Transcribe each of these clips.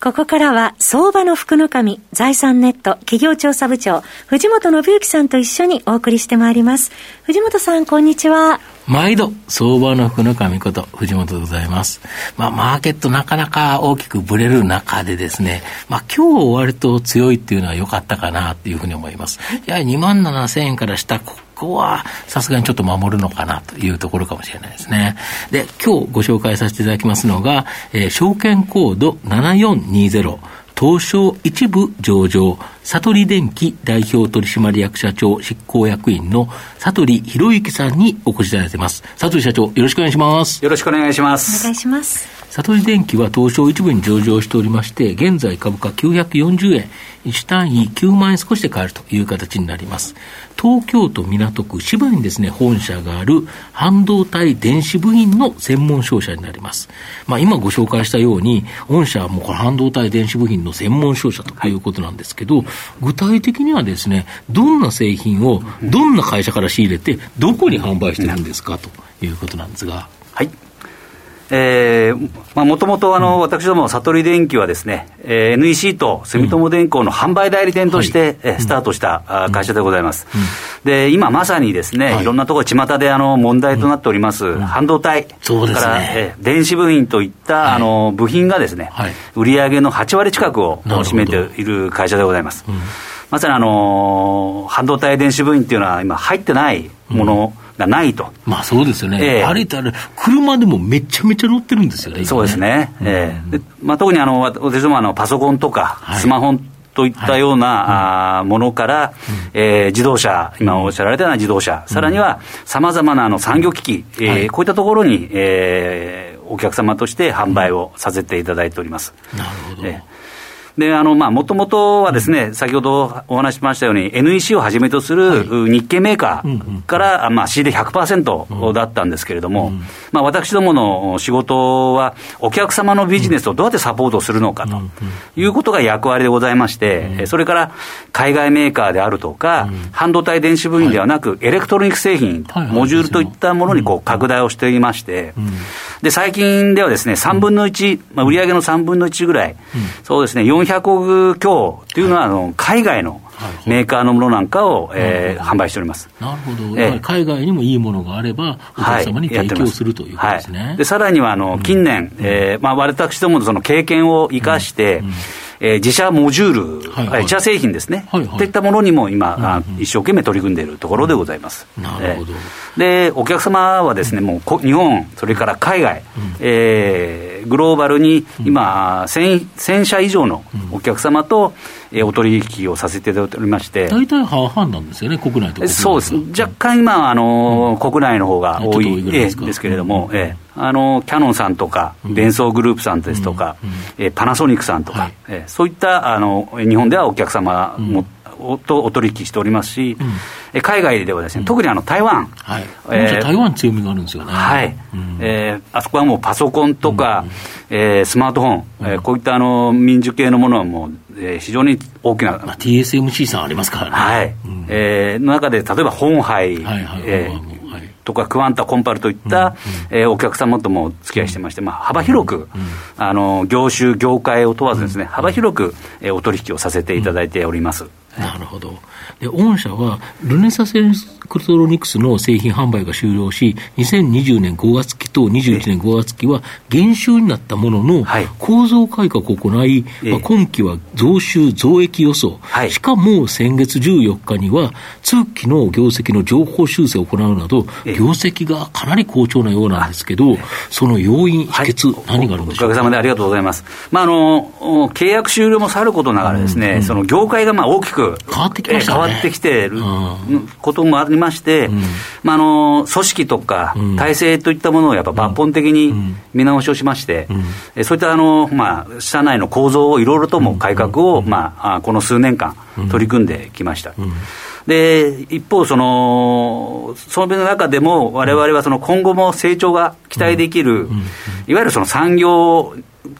ここからは、相場の福の神、財産ネット企業調査部長、藤本信之さんと一緒にお送りしてまいります。藤本さん、こんにちは。毎度、相場の福の神こと、藤本でございます。まあ、マーケットなかなか大きくぶれる中でですね、まあ、今日割と強いっていうのは良かったかなっていうふうに思います。やはり2万7千円から下、こはさすがにちょっと守るのかなというところかもしれないですね。で、今日ご紹介させていただきますのが、えー、証券コード7420、東証一部上場、悟り電機代表取締役社長執行役員の悟り博之さんにお越しいただいています。悟り社長、よろしくお願いします。よろしくお願いします。お願いします。悟り電機は東証一部に上場しておりまして、現在株価940円、1単位9万円少しで買えるという形になります。東京都港区芝にですね、本社がある半導体電子部品の専門商社になります。まあ今ご紹介したように、本社はもうこれ半導体電子部品の専門商社ということなんですけど、具体的にはですね、どんな製品をどんな会社から仕入れて、どこに販売してるんですかということなんですが。はい。えー、まあ、もともとあの、私ども、悟り電機はですね、えー、NEC と住友電工の販売代理店として、うん、えスタートした会社でございます。うん、で、今まさにですね、はい、いろんなところ、巷であの問題となっております、うん、半導体、そうですね、から、えー、電子部品といった、あの部品がですね、はい、売上の8割近くを占めている会社でございます。まさにあの半導体電子部品っていうのは今入ってないもの、がないと。まあそうですよね。えー、あれってあれ、車でもめちゃめちゃ乗ってるんですよね。そうですね。うん、えー、でまあ、特にあの私どもあのパソコンとか、スマホといったような、はい、あものから、うん、えー、自動車、今おっしゃられたような自動車、うん、さらにはさまざまなあの産業機器、えー、はい、こういったところに、えー、お客様として販売をさせていただいております。なるほど。えーで、あの、まあ、もともとはですね、先ほどお話しましたように、NEC をはじめとする日系メーカーから、まあ、仕入れ100%だったんですけれども、まあ、私どもの仕事は、お客様のビジネスをどうやってサポートするのかということが役割でございまして、それから海外メーカーであるとか、半導体電子部品ではなく、エレクトロニック製品、モジュールといったものにこう拡大をしていまして、で、最近ではですね、3分の1、まあ、売上の3分の1ぐらい、そうですね、400億強というのは、あの海外のメーカーのものなんかを、えー、販売しております。なるほど、えー、海外にもいいものがあれば、お客様に提供するということですね。はい、でさらにはあの近年、うん、えー、まあ、私どものその経験を生かして、えー、自社モジュール、はい。はい、自社製品ですね、はい。はい、といったものにも今、うんうん、一生懸命取り組んでいるところでございます。なるほど、えー、で、お客様はですね、もう日本、それから海外、うん、えー、グローバルに今、1000, 1000社以上のお客様と、えー、お取引をさせていただいておりまして、大体半々なんですよね、国内とそうです、若干今、あの、うん、国内の方が多いですけれども、えーあのキャノンさんとか、デンソーグループさんですとか、えパナソニックさんとか、えそういったあの日本ではお客様も、とお取引しておりますし、うん、海外ではですね、特にあの台湾、はい。えー、台湾強みがあるんですよね。はい、うん、えー、あそこはもうパソコンとか、うん、えー、スマートフォン、うん、えー、こういったあの民主系のものはもう、えー、非常に大きな、まあ、TSMC さんありますからね。はい、うん、えー、の中で、例えば本杯、はいはい。えーとかクワンタ、コンパルといった、うん、えー、お客様とも付き合いしてまして、まあ、幅広く、あの業種、業界を問わずですね、幅広く、えー、お取引をさせていただいております。なるほど。で、御社は、ルネサセンスクトロニクスの製品販売が終了し、2020年5月期と21年5月期は減収になったものの、構造改革を行い、まあ、今期は増収増益予想、しかも先月14日には、通期の業績の情報修正を行うなど、業績がかなり好調なようなんですけど、その要因、秘訣、何があるんでしょうか？おかげさまでありがとうございます。まあ、あの契約終了もさることながらですね、その業界がまあ大きく変わってきました変わってきていることもありまして、まあ、あの組織とか体制といったものをやっぱ抜本的に見直しをしまして、そういったあの、まあ、社内の構造をいろいろとも改革を、まあ、この数年間、取り組んできました。で一方その、その中でも、われわれはその今後も成長が期待できる、いわゆるその産業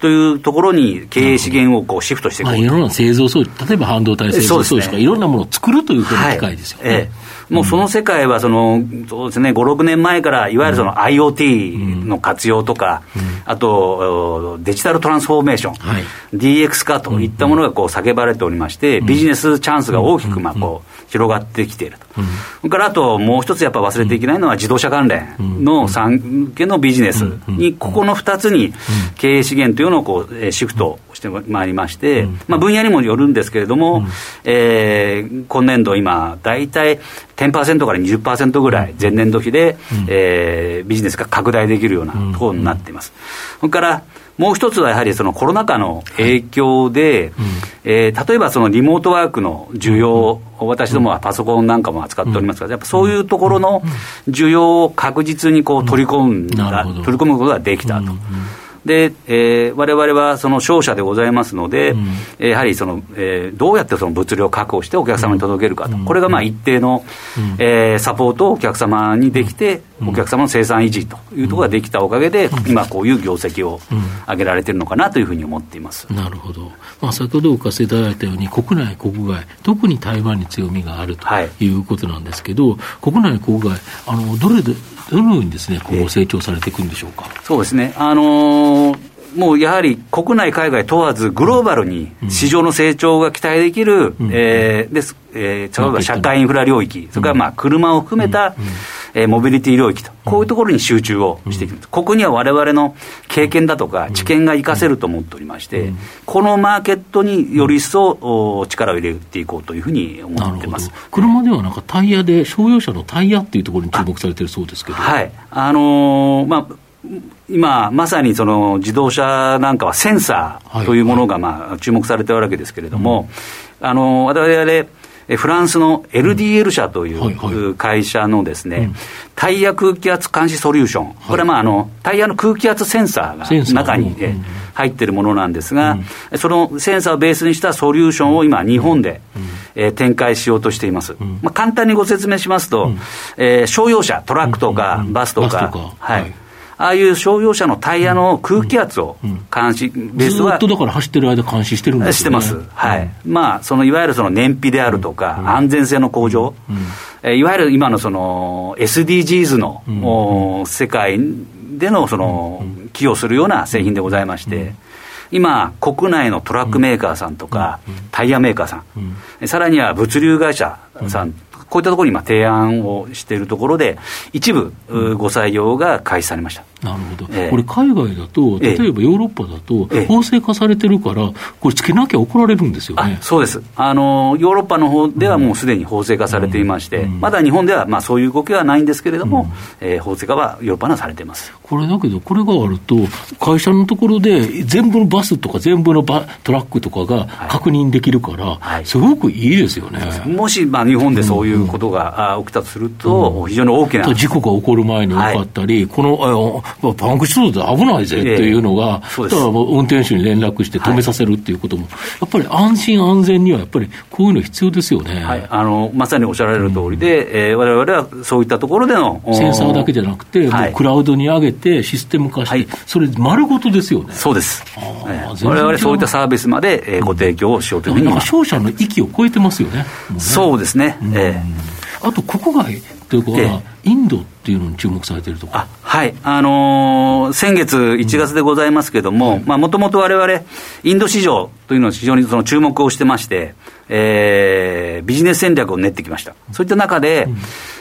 というところに経営資源をこうシフトしていく、まあ、いろんな製造装置、例えば半導体製造装置とか、いろんなものを作るというふうな機会ですよ。ね。はいええ。もうその世界はその、そうですね、5、6年前から、いわゆるその IoT の活用とか、あとデジタルトランスフォーメーション、はい、DX 化といったものがこう叫ばれておりまして、ビジネスチャンスが大きくまあこう広がってきていると。それからあともう一つやっぱ忘れていけないのは自動車関連の産経のビジネスに、ここの2つに経営資源というのをこうシフトしてまいりまして、まあ、分野にもよるんですけれども、えー、今年度今、大体10%から20%ぐらい、前年度比で、えー、ビジネスが拡大できるようなところになっています。それからもう一つはやはりそのコロナ禍の影響で、はい。うん、えー、例えばそのリモートワークの需要、うん、私どもはパソコンなんかも扱っておりますが、やっぱそういうところの需要を確実にこう取り込んだ、取り込むことができたと。で、えー、我々はその商社でございますので、うん、やはりその、えー、どうやってその物流を確保してお客様に届けるかと、うん、これがまあ一定の、うん、えー、サポートをお客様にできて、お客様の生産維持というところができたおかげで、今、こういう業績を上げられてるのかなというふうに思っています、なるほど、まあ、先ほどお聞かせいただいたように、国内、国外、特に台湾に強みがあるとい。うことなんですけど、はい、国内、国外、あのどれで、どのようにですね、今後成長されていくんでしょうか？そうですね。あのーもうやはり国内、海外問わず、グローバルに市場の成長が期待できる、うん、えー、です、えー、例えば社会インフラ領域、それからまあ車を含めた、えー、モビリティ領域と、こういうところに集中をしていきます。ここにはわれわれの経験だとか知見が生かせると思っておりまして、このマーケットにより一層力を入れていこうというふうに思ってます。車ではなんかタイヤで、商用車のタイヤっていうところに注目されてるそうですけど。はい。あのー、まあ、今、まさにその自動車なんかはセンサーというものがまあ注目されているわけですけれども、あの我々フランスの LDL 社という会社のですね、タイヤ空気圧監視ソリューション、これはまああのタイヤの空気圧センサーが中に入っているものなんですが、そのセンサーをベースにしたソリューションを今、日本で展開しようとしています。まあ、簡単にご説明しますと、え商用車、トラックとかバスとか、はいああいう商用車のタイヤの空気圧を監視、ベースは。ずっとだから走ってる間監視してるんですよ、ね、してます。はい。まあ、そのいわゆるその燃費であるとか、安全性の向上、えいわゆる今のその SDGs の、世界でのその、寄与するような製品でございまして、今、国内のトラックメーカーさんとか、タイヤメーカーさん、さらには物流会社さんこういったところに今提案をしているところで、一部、ご採用が開始されました。なるほど、えー、これ、海外だと、例えばヨーロッパだと、法制化されてるから、これ、つけなきゃ怒られるんですよね。そうです。あの、ヨーロッパの方ではもうすでに法制化されていまして、うん、まだ日本ではまあそういう動きはないんですけれども、うん、えー、法制化はヨーロッパにはされています。これだけど、これがあると、会社のところで、全部のバスとか、全部のバトラックとかが確認できるから、はい、すごくいいですよね、はい、もし、まあ、日本でそういうことが起きたとすると、非常に大きな事故が起こる前に分かったり、はい、このパンクしそうで危ないぜっていうのが、えー、だ運転手に連絡して止めさせるっていうことも、はい、やっぱり安心安全にはやっぱりこういうの必要ですよね、はい、あのまさにおっしゃられる通りで、われわれはそういったところでのセンサーだけじゃなくて、もうクラウドに上げて、システム化して、それ、丸ごとですよね。そうです、われわれそういったサービスまで、えー、ご提供をしようというふうに、ん、商社の域を超えてますよね、ね。そうですね。えー、あと国外ということは、インドっていうのに注目されているとかはい、あのー、先月1月でございますけれども、もともとわれわれ、インド市場というのを非常にその注目をしてまして、えー、ビジネス戦略を練ってきました。そういった中で、うん、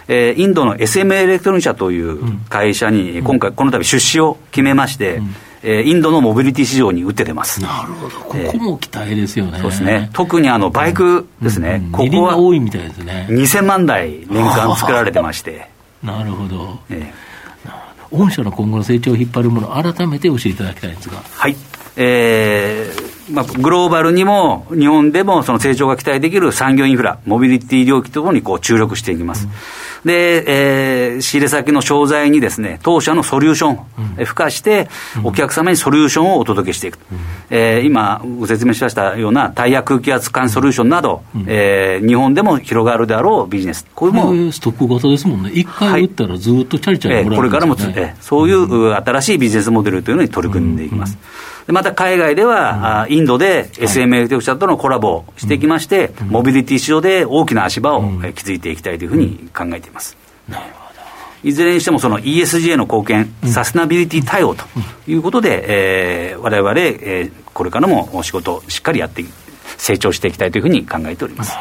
えー、インドの SM エレクトロニ社という会社に、今回、この度出資を決めまして、うんえー、インドのモビリティ市場に打って出ます。なるほど、ここも期待ですよね。えー、そうですね。特にあのバイクですね、うんうん、ここは多いみたいですね。2000万台年間作られてまして。なるほど。えー、御社の今後の成長を引っ張るもの、改めて教えていただきたいんですが。はい。えーまあ、グローバルにも日本でもその成長が期待できる産業インフラ、モビリティ領域とともにこう注力していきます。うんで、えー、仕入れ先の商材にですね、当社のソリューション、うん、付加して、お客様にソリューションをお届けしていく。うん、えー、今、ご説明しましたようなタイヤ空気圧管ソリューションなど、うん、えー、日本でも広がるであろうビジネス。こういうもの。ストック型ですもんね。一回打ったらずっとチャリチャリもらえる、ね、これからもつ、えー、そういう新しいビジネスモデルというのに取り組んでいきます。また海外では、インドでテク社とのコラボをしてきまして、モビリティ市場で大きな足場を築いていきたいというふうに考えています。なるほど。いずれにしてもその ESG への貢献、うん、サステナビリティ対応ということで、われわれ、えー、これからも仕事をしっかりやって、成長していきたいというふうに考えております。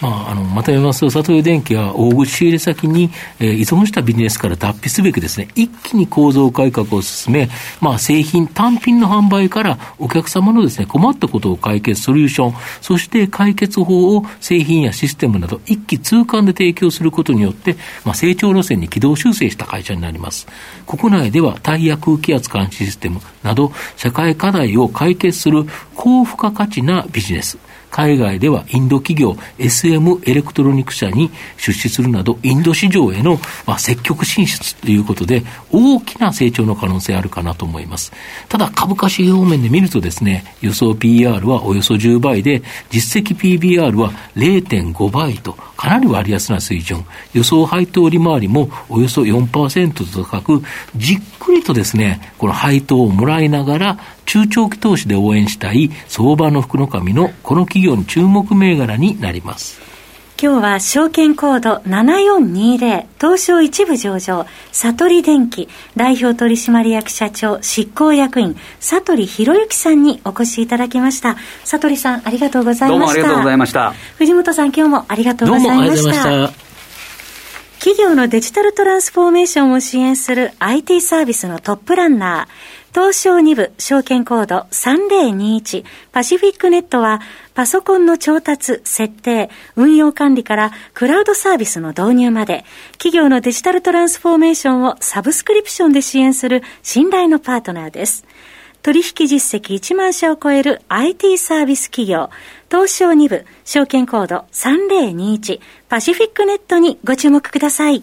まあ、あのまた言いますと、里湯電機は大口仕入れ先に、えー、依存したビジネスから脱皮すべくですね、一気に構造改革を進め、まあ、製品、単品の販売からお客様のですね、困ったことを解決、ソリューション、そして解決法を製品やシステムなど一気通貫で提供することによって、まあ、成長路線に軌道修正した会社になります。国内ではタイヤ空気圧監視システムなど、社会課題を解決する高付加価値なビジネス。海外ではインド企業 SM エレクトロニク社に出資するなど、インド市場への、まあ、積極進出ということで、大きな成長の可能性あるかなと思います。ただ、株価指標面で見るとですね、予想 PR はおよそ10倍で、実績 PBR は0.5倍と、かなり割安な水準。予想配当利回りもおよそ4%と高く、じっくりとですね、この配当をもらいながら、中長期投資で応援したい相場の福の神のこの企業の注目銘柄になります。今日は証券コード7420東証一部上場悟り電機代表取締役社長執行役員悟り博之さんにお越しいただきました。悟りさんありがとうございました。どうもありがとうございました。藤本さん今日もありがとうございました。企業のデジタルトランスフォーメーションを支援する IT サービスのトップランナー東証2部証券コード3021パシフィックネットはパソコンの調達、設定、運用管理からクラウドサービスの導入まで企業のデジタルトランスフォーメーションをサブスクリプションで支援する信頼のパートナーです。取引実績1万社を超える IT サービス企業東証2部証券コード3021パシフィックネットにご注目ください。